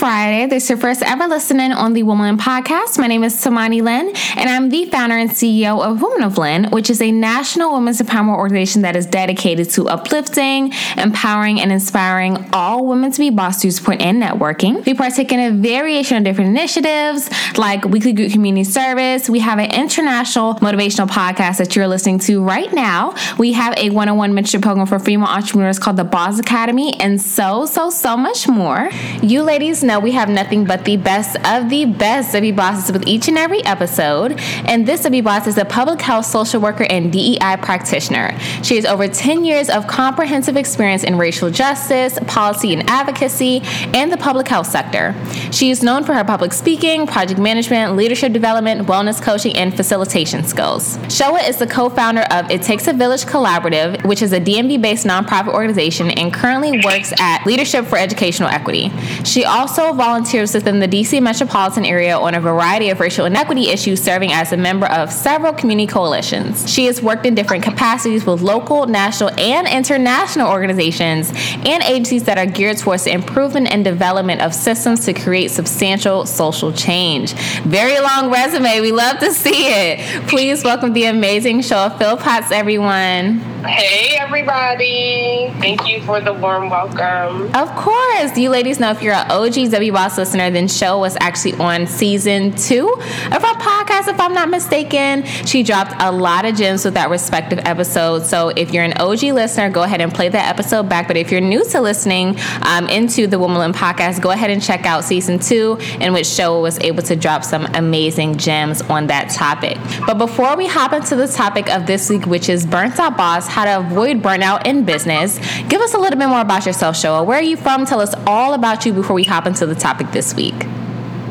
Friday. This is your first ever listening on the Woman Podcast. My name is Tamani Lynn, and I'm the founder and CEO of Woman of Lynn, which is a national women's empowerment organization that is dedicated to uplifting, empowering, and inspiring all women to be boss through support and networking. We partake in a variation of different initiatives like weekly group community service. We have an international motivational podcast that you're listening to right now. We have a one on one mentorship program for female entrepreneurs called the Boss Academy, and so, so, so much more. You ladies know we have nothing but the best of the best W bosses with each and every episode. And this W boss is a public health social worker and DEI practitioner. She has over 10 years of comprehensive experience in racial justice, policy and advocacy, and the public health sector. She is known for her public speaking, project management, leadership development, wellness coaching, and facilitation skills. Showa is the co founder of It Takes a Village Collaborative, which is a DMV based nonprofit organization and currently works at Leadership for Educational Equity. She also volunteers within the DC metropolitan area on a variety of racial inequity issues, serving as a member of several community coalitions. She has worked in different capacities with local, national, and international organizations and agencies that are geared towards the improvement and development of systems to create substantial social change. Very long resume. We love to see it. Please welcome the amazing Showa Philpotts, everyone. Hey, everybody. Thank you for the warm welcome. Of course. You ladies know if you're an OG W Boss listener, then Show was actually on season two of our podcast, if I'm not mistaken. She dropped a lot of gems with that respective episode. So if you're an OG listener, go ahead and play that episode back. But if you're new to listening um, into the Womanland podcast, go ahead and check out season two, in which Show was able to drop some amazing gems on that topic. But before we hop into the topic of this week, which is Burnt Out Boss, how to avoid burnout in business. Give us a little bit more about yourself, Showa. Where are you from? Tell us all about you before we hop into the topic this week.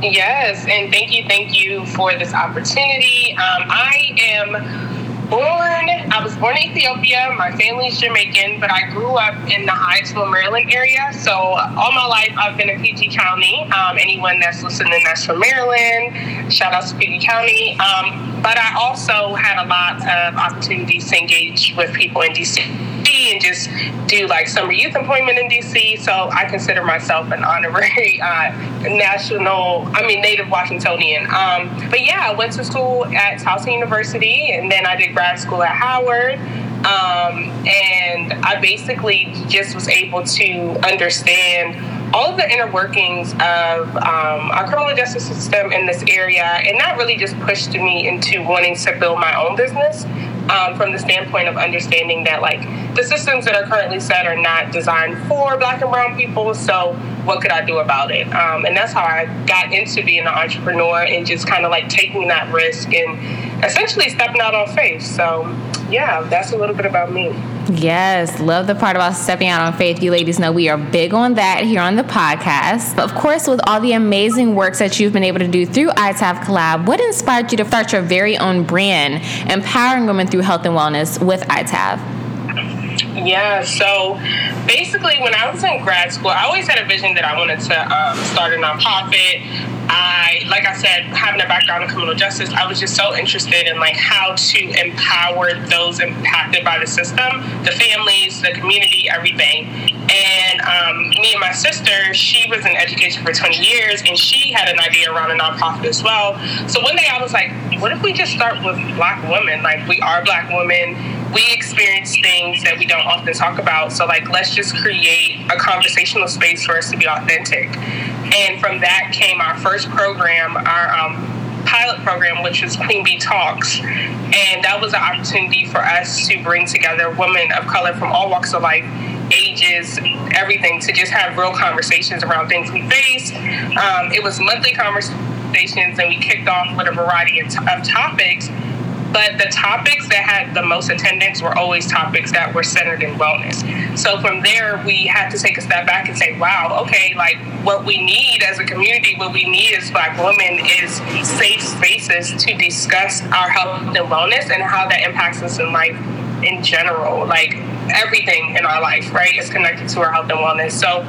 Yes, and thank you, thank you for this opportunity. Um, I am born, I was born in Ethiopia. My family's Jamaican, but I grew up in the Hyattsville, Maryland area. So all my life, I've been in PG County. Um, anyone that's listening that's from Maryland, shout out to PG County. Um, but I also had a lot of opportunities to engage with people in DC and just do like summer youth employment in DC. So I consider myself an honorary uh, national, I mean, native Washingtonian. Um, but yeah, I went to school at Towson University and then I did grad school at Howard. Um, and I basically just was able to understand all of the inner workings of um, our criminal justice system in this area, and that really just pushed me into wanting to build my own business um, from the standpoint of understanding that like the systems that are currently set are not designed for black and brown people so what could i do about it? Um, and that's how i got into being an entrepreneur and just kind of like taking that risk and essentially stepping out on faith. So yeah that's a little bit about me Yes, love the part about stepping out on faith. You ladies know we are big on that here on the podcast. But of course, with all the amazing works that you've been able to do through ITAV Collab, what inspired you to start your very own brand, empowering women through health and wellness with ITAV? Yeah, so basically, when I was in grad school, I always had a vision that I wanted to um, start a nonprofit. I, like I said, having a background in criminal justice, I was just so interested in like how to empower those impacted by the system, the families, the community, everything. And um, me and my sister, she was in education for 20 years, and she had an idea around a nonprofit as well. So one day I was like, what if we just start with black women? Like we are black women we experience things that we don't often talk about. So, like, let's just create a conversational space for us to be authentic. And from that came our first program, our um, pilot program, which was Queen Bee Talks. And that was an opportunity for us to bring together women of color from all walks of life, ages, everything, to just have real conversations around things we face. Um, it was monthly conversations, and we kicked off with a variety of, t- of topics but the topics that had the most attendance were always topics that were centered in wellness. So from there, we had to take a step back and say, wow, okay, like what we need as a community, what we need as Black women is safe spaces to discuss our health and wellness and how that impacts us in life in general. Like everything in our life, right, is connected to our health and wellness. So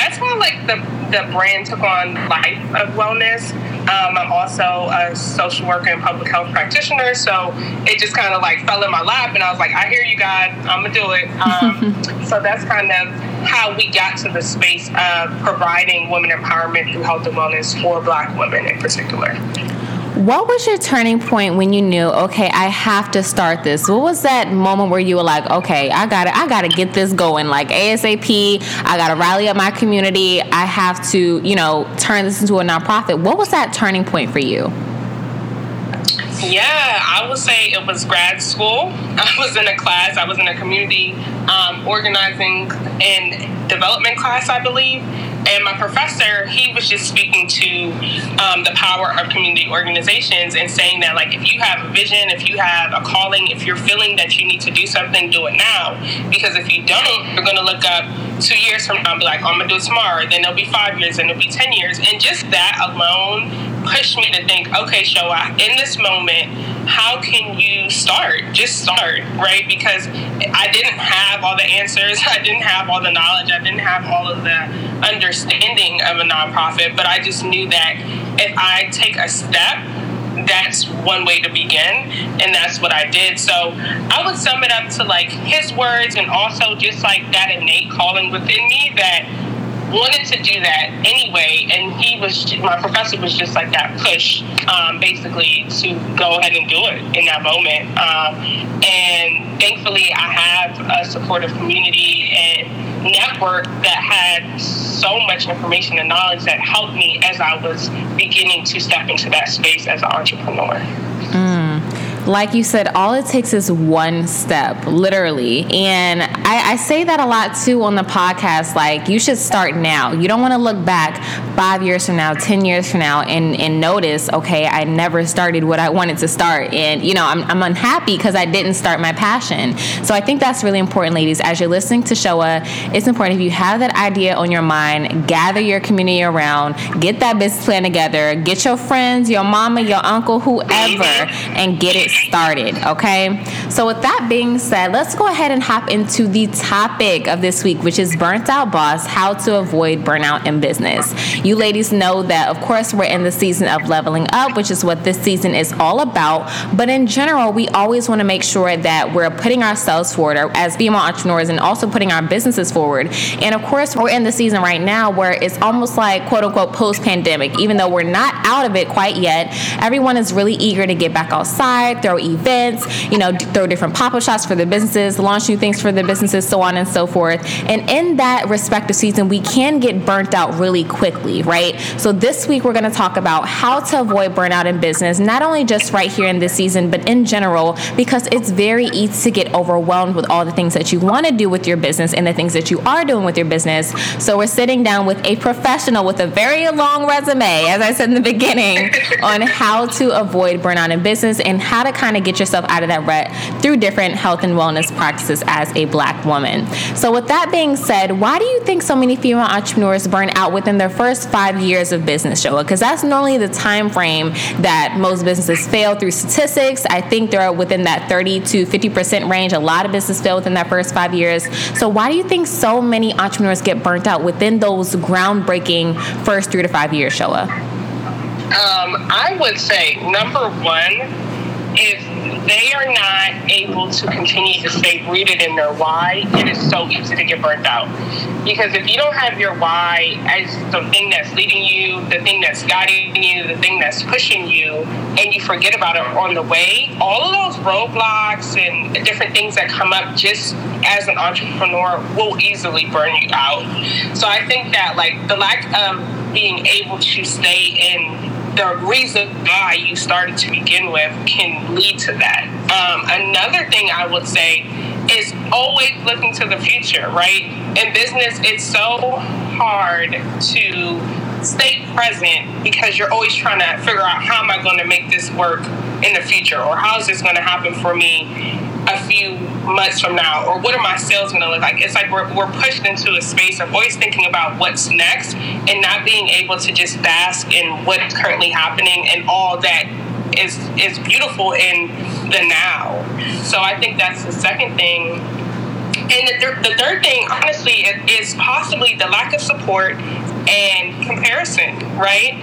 that's why like the the brand took on life of wellness. Um, I'm also a social worker and public health practitioner, so it just kind of like fell in my lap, and I was like, I hear you, God, I'm gonna do it. Um, so that's kind of how we got to the space of providing women empowerment through health and wellness for Black women in particular. What was your turning point when you knew, okay, I have to start this? What was that moment where you were like, okay, I got to I got to get this going like ASAP. I got to rally up my community. I have to, you know, turn this into a nonprofit. What was that turning point for you? Yeah, I would say it was grad school. I was in a class, I was in a community um, organizing and development class, I believe. And my professor, he was just speaking to um, the power of community organizations and saying that, like, if you have a vision, if you have a calling, if you're feeling that you need to do something, do it now. Because if you don't, you're going to look up two years from now and be like, oh, I'm going to do it tomorrow. Then it'll be five years, and it'll be 10 years. And just that alone pushed me to think, okay, Showa, in this moment, how can you start? Just start, right? Because I didn't have all the answers, I didn't have all the knowledge, I didn't have all of the understanding of a nonprofit, but I just knew that if I take a step, that's one way to begin and that's what i did so i would sum it up to like his words and also just like that innate calling within me that wanted to do that anyway, and he was my professor was just like that push, um, basically to go ahead and do it in that moment. Um, and thankfully, I have a supportive community and network that had so much information and knowledge that helped me as I was beginning to step into that space as an entrepreneur. Mm like you said, all it takes is one step, literally. And I, I, say that a lot too on the podcast. Like, you should start now. You don't want to look back five years from now, 10 years from now, and, and notice, okay, I never started what I wanted to start. And, you know, I'm, I'm unhappy because I didn't start my passion. So I think that's really important, ladies. As you're listening to Showa, it's important if you have that idea on your mind, gather your community around, get that business plan together, get your friends, your mama, your uncle, whoever, and get it started, okay? So, with that being said, let's go ahead and hop into the topic of this week, which is Burnt Out Boss How to Avoid Burnout in Business. You ladies know that, of course, we're in the season of leveling up, which is what this season is all about. But in general, we always want to make sure that we're putting ourselves forward as female entrepreneurs and also putting our businesses forward. And of course, we're in the season right now where it's almost like quote unquote post pandemic, even though we're not out of it quite yet. Everyone is really eager to get back outside, throw events, you know, throw different pop up shops for the businesses, launch new things for the businesses, so on and so forth. And in that respective season, we can get burnt out really quickly, right? So this week, we're going to talk about how to avoid burnout in business, not only just right here in this season, but in general, because it's very easy to get overwhelmed with all the things that you want to do with your business and the things that you are doing with your business. So we're sitting down with a professional with a very long resume, as I said in the beginning, on how to avoid burnout in business and how to kind of get yourself out of that rut through different health and wellness practices as a black woman. So, with that being said, why do you think so many female entrepreneurs burn out within their first five years of business, Showa? Because that's normally the time frame that most businesses fail through statistics. I think they're within that 30 to 50% range. A lot of businesses fail within that first five years. So, why do you think so many entrepreneurs get burnt out within those groundbreaking first three to five years, Showa? Um, I would say number one if they are not able to continue to stay rooted in their why, it is so easy to get burnt out. Because if you don't have your why as the thing that's leading you, the thing that's guiding you, the thing that's pushing you, and you forget about it on the way, all of those roadblocks and different things that come up just as an entrepreneur will easily burn you out. So I think that like the lack of being able to stay in the reason why you started to begin with can lead to that. Um, another thing I would say is always looking to the future, right? In business, it's so hard to stay present because you're always trying to figure out how am I going to make this work in the future or how is this going to happen for me few months from now or what are my sales going to look like? It's like we're, we're pushed into a space of always thinking about what's next and not being able to just bask in what's currently happening and all that is is beautiful in the now. So i think that's the second thing. And the, th- the third thing honestly is possibly the lack of support and comparison, right?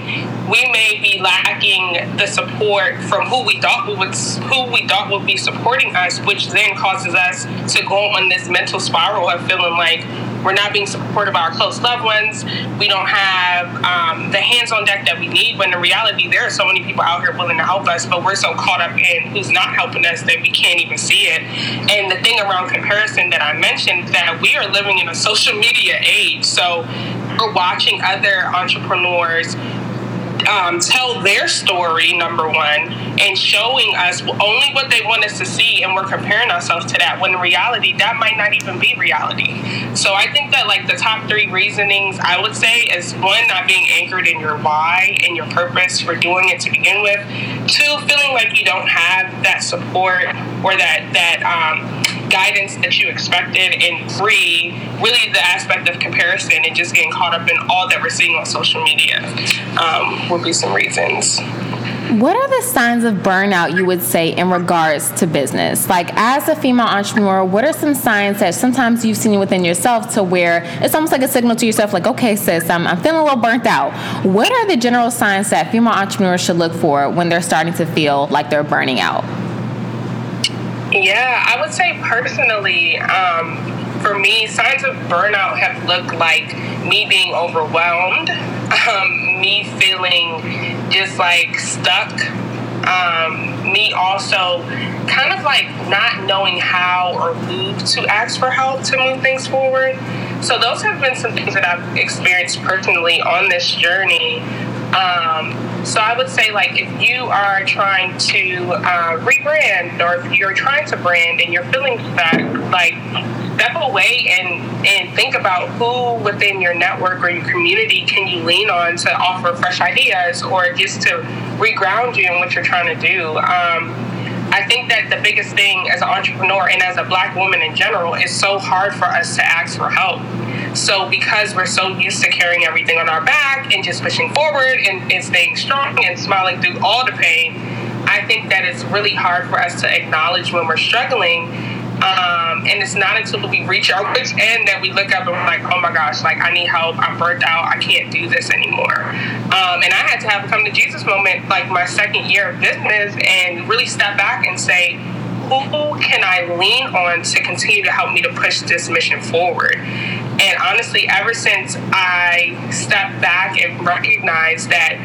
We may be lacking the support from who we thought would who we thought would be supporting us, which then causes us to go on this mental spiral of feeling like we're not being supportive of our close loved ones. We don't have um, the hands on deck that we need. When in reality, there are so many people out here willing to help us, but we're so caught up in who's not helping us that we can't even see it. And the thing around comparison that I mentioned that we are living in a social media age. So we're watching other entrepreneurs um, tell their story, number one, and showing us only what they want us to see, and we're comparing ourselves to that when in reality, that might not even be reality. So I think that, like, the top three reasonings I would say is one, not being anchored in your why and your purpose for doing it to begin with, two, feeling like you don't have that support or that, that, um, guidance that you expected, and free really the aspect of comparison and just getting caught up in all that we're seeing on social media um, would be some reasons. What are the signs of burnout you would say in regards to business? Like, as a female entrepreneur, what are some signs that sometimes you've seen within yourself to where it's almost like a signal to yourself, like, okay, sis, I'm, I'm feeling a little burnt out. What are the general signs that female entrepreneurs should look for when they're starting to feel like they're burning out? Yeah, I would say personally, um, for me, signs of burnout have looked like me being overwhelmed, um, me feeling just like stuck, um, me also kind of like not knowing how or who to ask for help to move things forward. So, those have been some things that I've experienced personally on this journey. Um, so I would say, like, if you are trying to uh, rebrand or if you're trying to brand and you're feeling stuck, like, step away and, and think about who within your network or your community can you lean on to offer fresh ideas or just to reground you in what you're trying to do. Um, I think that the biggest thing as an entrepreneur and as a black woman in general is so hard for us to ask for help so because we're so used to carrying everything on our back and just pushing forward and, and staying strong and smiling through all the pain, I think that it's really hard for us to acknowledge when we're struggling. Um, and it's not until we reach our wit's end that we look up and we're like, oh my gosh, like I need help. I'm burnt out. I can't do this anymore. Um, and I had to have come to Jesus moment, like my second year of business, and really step back and say, who can I lean on to continue to help me to push this mission forward? And honestly, ever since I stepped back and recognized that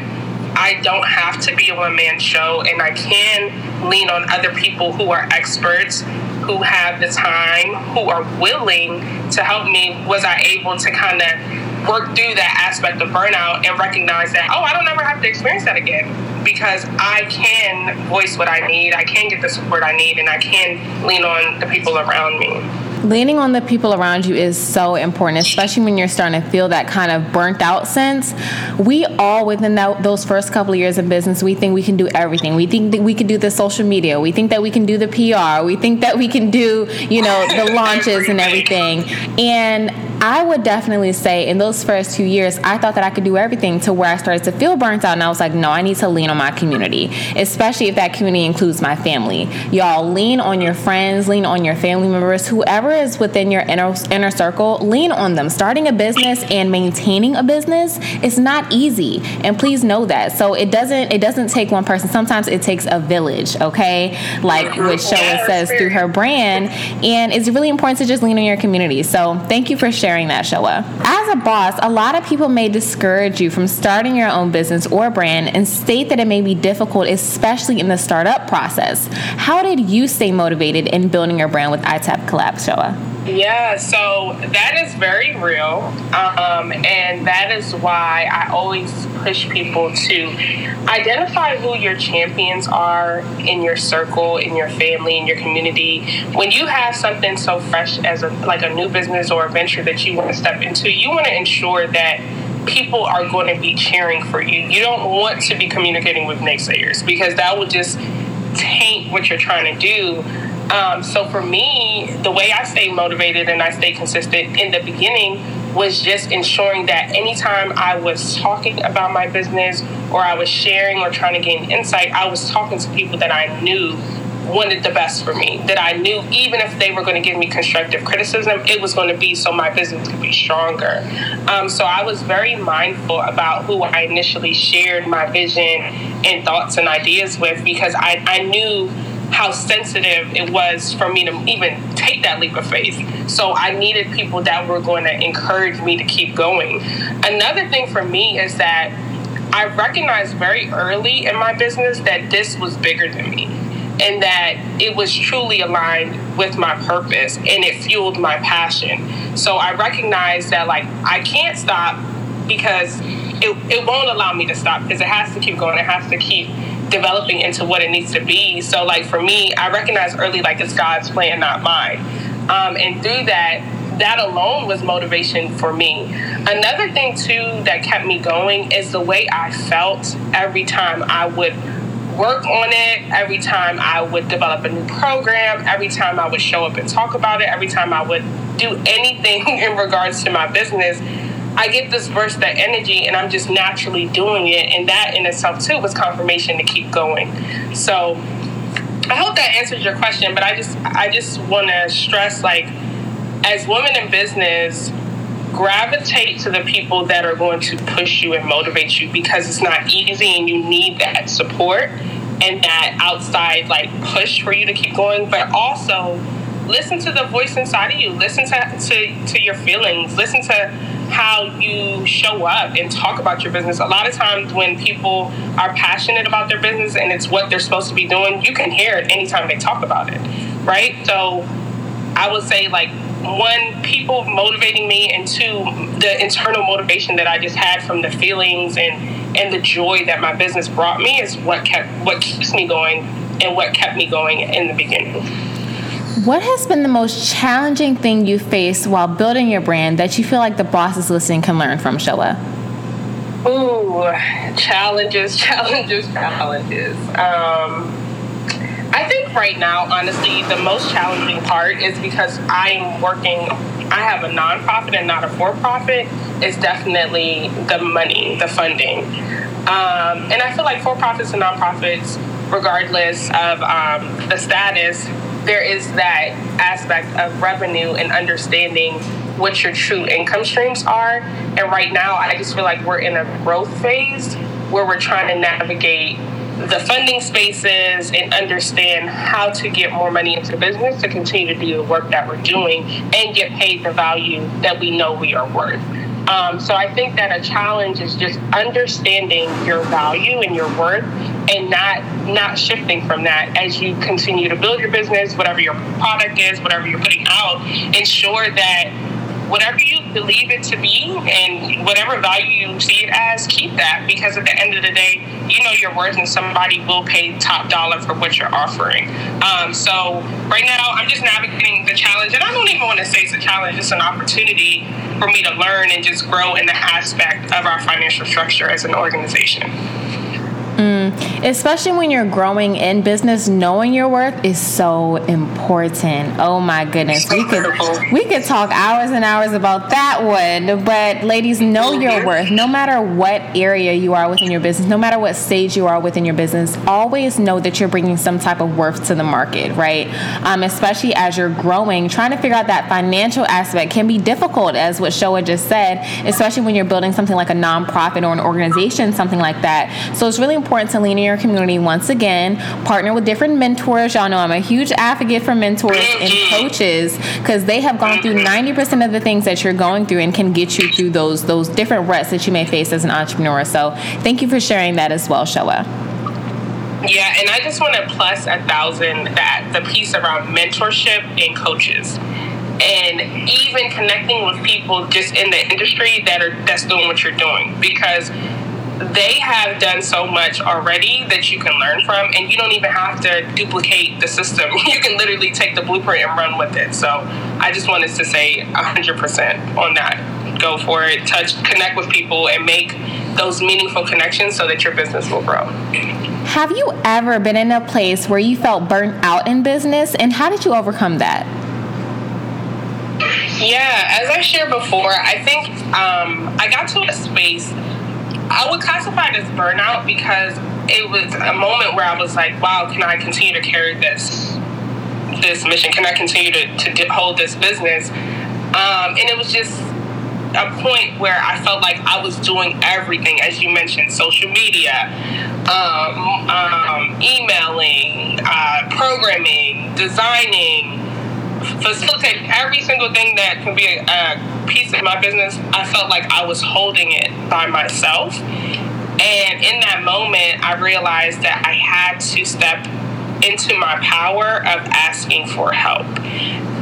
I don't have to be a one man show and I can lean on other people who are experts, who have the time, who are willing to help me, was I able to kind of work through that aspect of burnout and recognize that, oh, I don't ever have to experience that again. Because I can voice what I need, I can get the support I need, and I can lean on the people around me leaning on the people around you is so important, especially when you're starting to feel that kind of burnt out sense. We all, within that, those first couple of years of business, we think we can do everything. We think that we can do the social media. We think that we can do the PR. We think that we can do, you know, the launches and everything. And I would definitely say in those first few years, I thought that I could do everything to where I started to feel burnt out. And I was like, no, I need to lean on my community, especially if that community includes my family. Y'all lean on your friends, lean on your family members, whoever is within your inner, inner circle, lean on them. Starting a business and maintaining a business is not easy. And please know that. So it doesn't, it doesn't take one person. Sometimes it takes a village, okay? Like what Showa says through her brand. And it's really important to just lean on your community. So thank you for sharing sharing that, Showa. As a boss, a lot of people may discourage you from starting your own business or brand and state that it may be difficult, especially in the startup process. How did you stay motivated in building your brand with ITAV Collab, Showa? Yeah, so that is very real. Um, and that is why I always push people to identify who your champions are in your circle, in your family, in your community. When you have something so fresh as a like a new business or a venture that you want to step into, you want to ensure that people are going to be cheering for you. You don't want to be communicating with naysayers because that would just taint what you're trying to do um, so for me, the way I stay motivated and I stay consistent in the beginning was just ensuring that anytime I was talking about my business or I was sharing or trying to gain insight, I was talking to people that I knew wanted the best for me. That I knew even if they were going to give me constructive criticism, it was going to be so my business could be stronger. Um, so I was very mindful about who I initially shared my vision and thoughts and ideas with because I, I knew how sensitive it was for me to even take that leap of faith. So I needed people that were going to encourage me to keep going. Another thing for me is that I recognized very early in my business that this was bigger than me and that it was truly aligned with my purpose and it fueled my passion. So I recognized that like I can't stop because it, it won't allow me to stop because it has to keep going. It has to keep developing into what it needs to be. So like for me, I recognize early like it's God's plan, not mine. Um, and through that, that alone was motivation for me. Another thing too that kept me going is the way I felt every time I would work on it, every time I would develop a new program, every time I would show up and talk about it, every time I would do anything in regards to my business. I get this burst of energy and I'm just naturally doing it. And that in itself, too, was confirmation to keep going. So I hope that answers your question, but I just I just want to stress like as women in business, gravitate to the people that are going to push you and motivate you because it's not easy and you need that support and that outside like push for you to keep going but also listen to the voice inside of you listen to, to, to your feelings listen to how you show up and talk about your business a lot of times when people are passionate about their business and it's what they're supposed to be doing you can hear it anytime they talk about it right so i would say like one, people motivating me, and two, the internal motivation that I just had from the feelings and and the joy that my business brought me is what kept what keeps me going and what kept me going in the beginning. What has been the most challenging thing you faced while building your brand that you feel like the bosses listening can learn from Showa? Ooh, challenges, challenges, challenges. Um, I think right now, honestly, the most challenging part is because I'm working, I have a nonprofit and not a for profit, is definitely the money, the funding. Um, and I feel like for profits and nonprofits, regardless of um, the status, there is that aspect of revenue and understanding what your true income streams are. And right now, I just feel like we're in a growth phase where we're trying to navigate the funding spaces and understand how to get more money into business to continue to do the work that we're doing and get paid the value that we know we are worth. Um, so I think that a challenge is just understanding your value and your worth and not not shifting from that as you continue to build your business, whatever your product is, whatever you're putting out, ensure that whatever you believe it to be and whatever value you see it as, keep that because at the end of the day, you know your worth and somebody will pay top dollar for what you're offering. Um, so right now, I'm just navigating the challenge, and I don't even want to say it's a challenge; it's an opportunity for me to learn and just grow in the aspect of our financial structure as an organization. Mm, especially when you're growing in business, knowing your worth is so important. Oh my goodness, we could we could talk hours and hours about that one. But ladies, know your worth. No matter what area you are within your business, no matter what stage you are within your business, always know that you're bringing some type of worth to the market, right? Um, especially as you're growing, trying to figure out that financial aspect can be difficult, as what Showa just said, especially when you're building something like a nonprofit or an organization, something like that. So it's really important to lean in your community once again, partner with different mentors. Y'all know I'm a huge advocate for mentors and coaches because they have gone through mm-hmm. 90% of the things that you're going through and can get you through those those different ruts that you may face as an entrepreneur. So thank you for sharing that as well, Showa. Yeah, and I just want to plus a thousand that the piece around mentorship and coaches and even connecting with people just in the industry that are that's doing what you're doing because they have done so much already that you can learn from, and you don't even have to duplicate the system. You can literally take the blueprint and run with it. So I just wanted to say 100% on that. Go for it, touch, connect with people, and make those meaningful connections so that your business will grow. Have you ever been in a place where you felt burnt out in business, and how did you overcome that? Yeah, as I shared before, I think um, I got to a space I would classify it as burnout because it was a moment where I was like, wow, can I continue to carry this this mission? Can I continue to, to hold this business? Um, and it was just a point where I felt like I was doing everything, as you mentioned, social media, um, um, emailing, uh, programming, designing, facilitate every single thing that can be a, a piece of my business, I felt like I was holding it by myself. And in that moment, I realized that I had to step into my power of asking for help.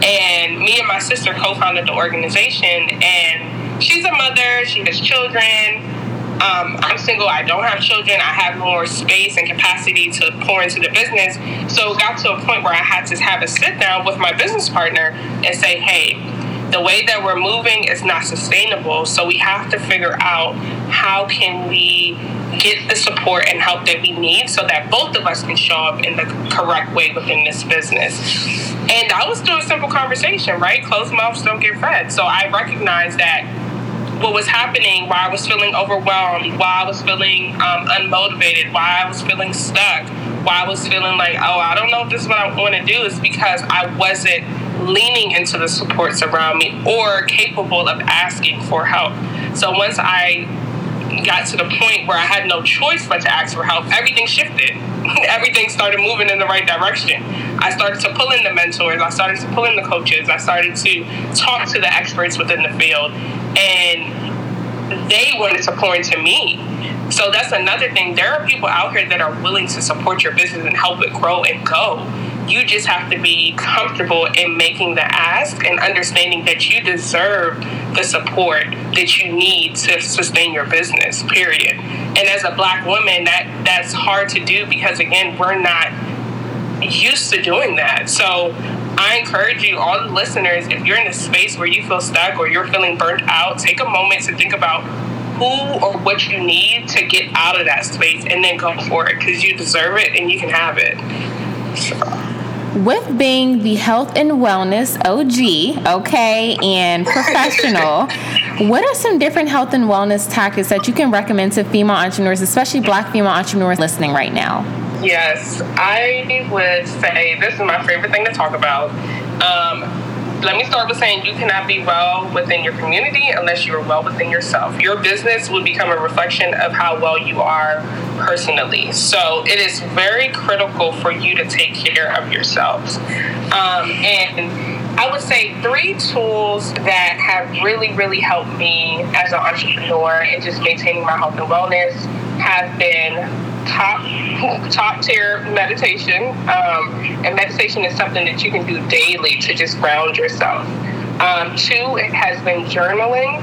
And me and my sister co founded the organization, and she's a mother, she has children. Um, I'm single, I don't have children, I have more space and capacity to pour into the business. So it got to a point where I had to have a sit down with my business partner and say, hey, the way that we're moving is not sustainable. So we have to figure out how can we get the support and help that we need so that both of us can show up in the correct way within this business. And I was doing a simple conversation, right? Closed mouths don't get fed. So I recognized that what was happening, why I was feeling overwhelmed, why I was feeling um, unmotivated, why I was feeling stuck, why I was feeling like, oh, I don't know if this is what I want to do, is because I wasn't leaning into the supports around me or capable of asking for help. So once I got to the point where I had no choice but to ask for help, everything shifted. everything started moving in the right direction. I started to pull in the mentors, I started to pull in the coaches, I started to talk to the experts within the field, and they wanted to pour into me. So that's another thing. There are people out here that are willing to support your business and help it grow and go. You just have to be comfortable in making the ask and understanding that you deserve the support that you need to sustain your business, period. And as a black woman, that that's hard to do because again, we're not used to doing that. So I encourage you, all the listeners, if you're in a space where you feel stuck or you're feeling burnt out, take a moment to think about who or what you need to get out of that space and then go for it because you deserve it and you can have it. With being the health and wellness OG, okay, and professional, what are some different health and wellness tactics that you can recommend to female entrepreneurs, especially black female entrepreneurs listening right now? Yes, I would say this is my favorite thing to talk about. Um, let me start with saying you cannot be well within your community unless you are well within yourself. Your business will become a reflection of how well you are personally. So it is very critical for you to take care of yourselves. Um, and I would say three tools that have really, really helped me as an entrepreneur and just maintaining my health and wellness have been top top tier meditation. Um, and meditation is something that you can do daily to just ground yourself. Um, two, it has been journaling.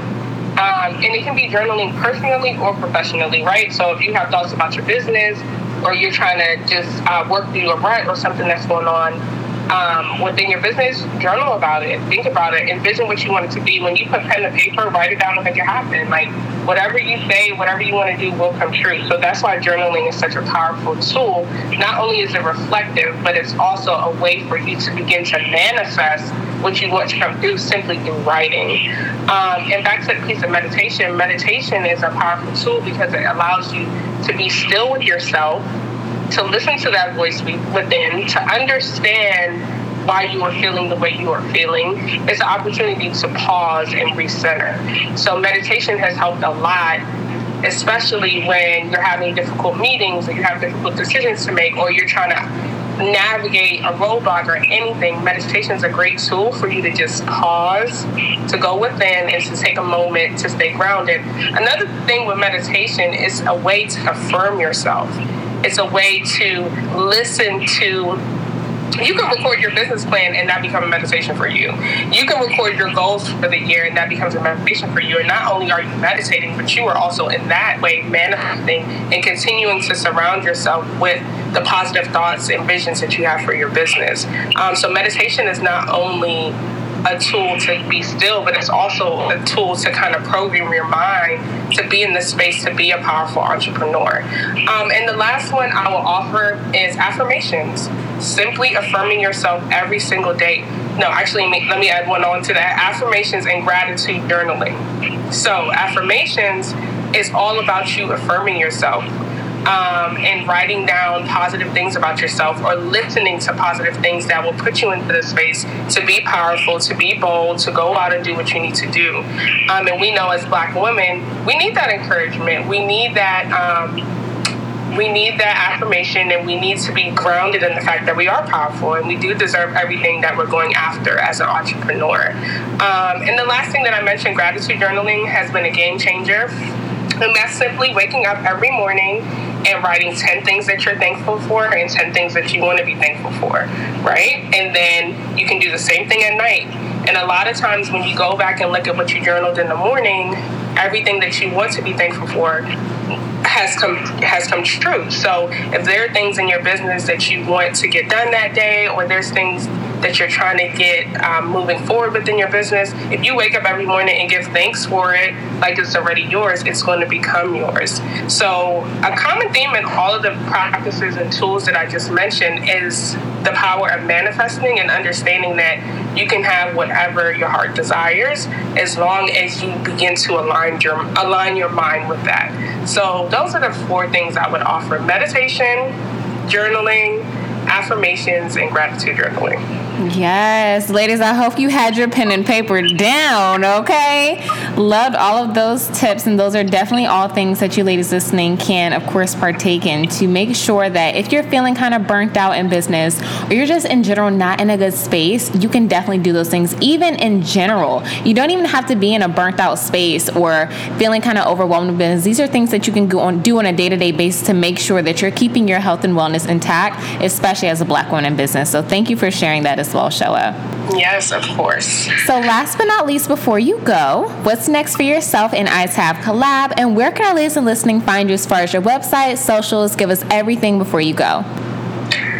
Um, and it can be journaling personally or professionally, right? So if you have thoughts about your business or you're trying to just uh, work through a rut or something that's going on, um, within your business, journal about it, think about it, envision what you want it to be. When you put pen to paper, write it down and make it happen. Like whatever you say, whatever you want to do will come true. So that's why journaling is such a powerful tool. Not only is it reflective, but it's also a way for you to begin to manifest what you want to come through simply through writing. Um, and back to the piece of meditation, meditation is a powerful tool because it allows you to be still with yourself to listen to that voice within, to understand why you are feeling the way you are feeling. It's an opportunity to pause and recenter. So meditation has helped a lot, especially when you're having difficult meetings or you have difficult decisions to make or you're trying to navigate a roadblock or anything, meditation is a great tool for you to just pause, to go within, and to take a moment to stay grounded. Another thing with meditation is a way to affirm yourself. It's a way to listen to you can record your business plan and that become a meditation for you. You can record your goals for the year and that becomes a meditation for you. And not only are you meditating, but you are also in that way manifesting and continuing to surround yourself with the positive thoughts and visions that you have for your business. Um, so meditation is not only a tool to be still, but it's also a tool to kind of program your mind to be in the space to be a powerful entrepreneur. Um, and the last one I will offer is affirmations. Simply affirming yourself every single day. No, actually, let me add one on to that affirmations and gratitude journaling. So, affirmations is all about you affirming yourself um, and writing down positive things about yourself or listening to positive things that will put you into the space to be powerful, to be bold, to go out and do what you need to do. Um, and we know as black women, we need that encouragement. We need that. Um, we need that affirmation and we need to be grounded in the fact that we are powerful and we do deserve everything that we're going after as an entrepreneur. Um, and the last thing that I mentioned, gratitude journaling has been a game changer. And that's simply waking up every morning and writing 10 things that you're thankful for and 10 things that you want to be thankful for, right? And then you can do the same thing at night. And a lot of times when you go back and look at what you journaled in the morning, everything that you want to be thankful for has come has come true. So if there are things in your business that you want to get done that day, or there's things that you're trying to get um, moving forward within your business, if you wake up every morning and give thanks for it, like it's already yours, it's going to become yours. So a common theme in all of the practices and tools that I just mentioned is the power of manifesting and understanding that you can have whatever your heart desires as long as you begin to align your align your mind with that. So those are the four things I would offer: meditation, journaling, affirmations, and gratitude journaling. Yes, ladies, I hope you had your pen and paper down, okay? Loved all of those tips, and those are definitely all things that you ladies listening can, of course, partake in to make sure that if you're feeling kind of burnt out in business or you're just in general not in a good space, you can definitely do those things, even in general. You don't even have to be in a burnt out space or feeling kind of overwhelmed with business. These are things that you can go on, do on a day to day basis to make sure that you're keeping your health and wellness intact, especially as a black woman in business. So, thank you for sharing that as as well, Showa. Yes, of course. So, last but not least, before you go, what's next for yourself and in ITAV Collab, and where can our listeners and listening find you as far as your website, socials? Give us everything before you go.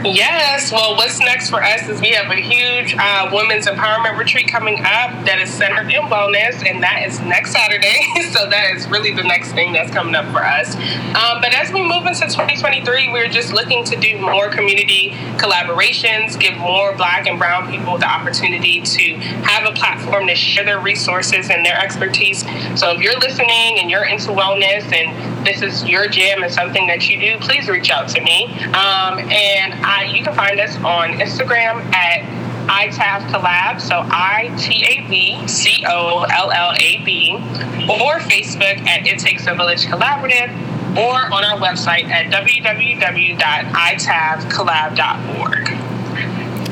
Yes. Well, what's next for us is we have a huge uh, women's empowerment retreat coming up that is centered in wellness, and that is next Saturday. so that is really the next thing that's coming up for us. Um, but as we move into 2023, we're just looking to do more community collaborations, give more Black and Brown people the opportunity to have a platform to share their resources and their expertise. So if you're listening and you're into wellness and this is your jam and something that you do, please reach out to me. Um, and I, you can find us on Instagram at ITAV Collab, so I T A V C O L L A B, or Facebook at It Takes a Village Collaborative, or on our website at www.itavcollab.org.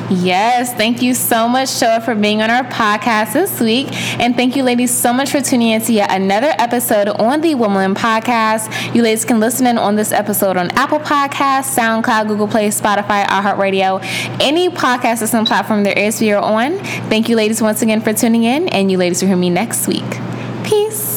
Yes, thank you so much, Showa, for being on our podcast this week. And thank you, ladies, so much for tuning in to yet another episode on the Woman Podcast. You ladies can listen in on this episode on Apple Podcasts, SoundCloud, Google Play, Spotify, iHeartRadio, any podcast system platform there is for you on. Thank you, ladies, once again for tuning in, and you ladies will hear me next week. Peace.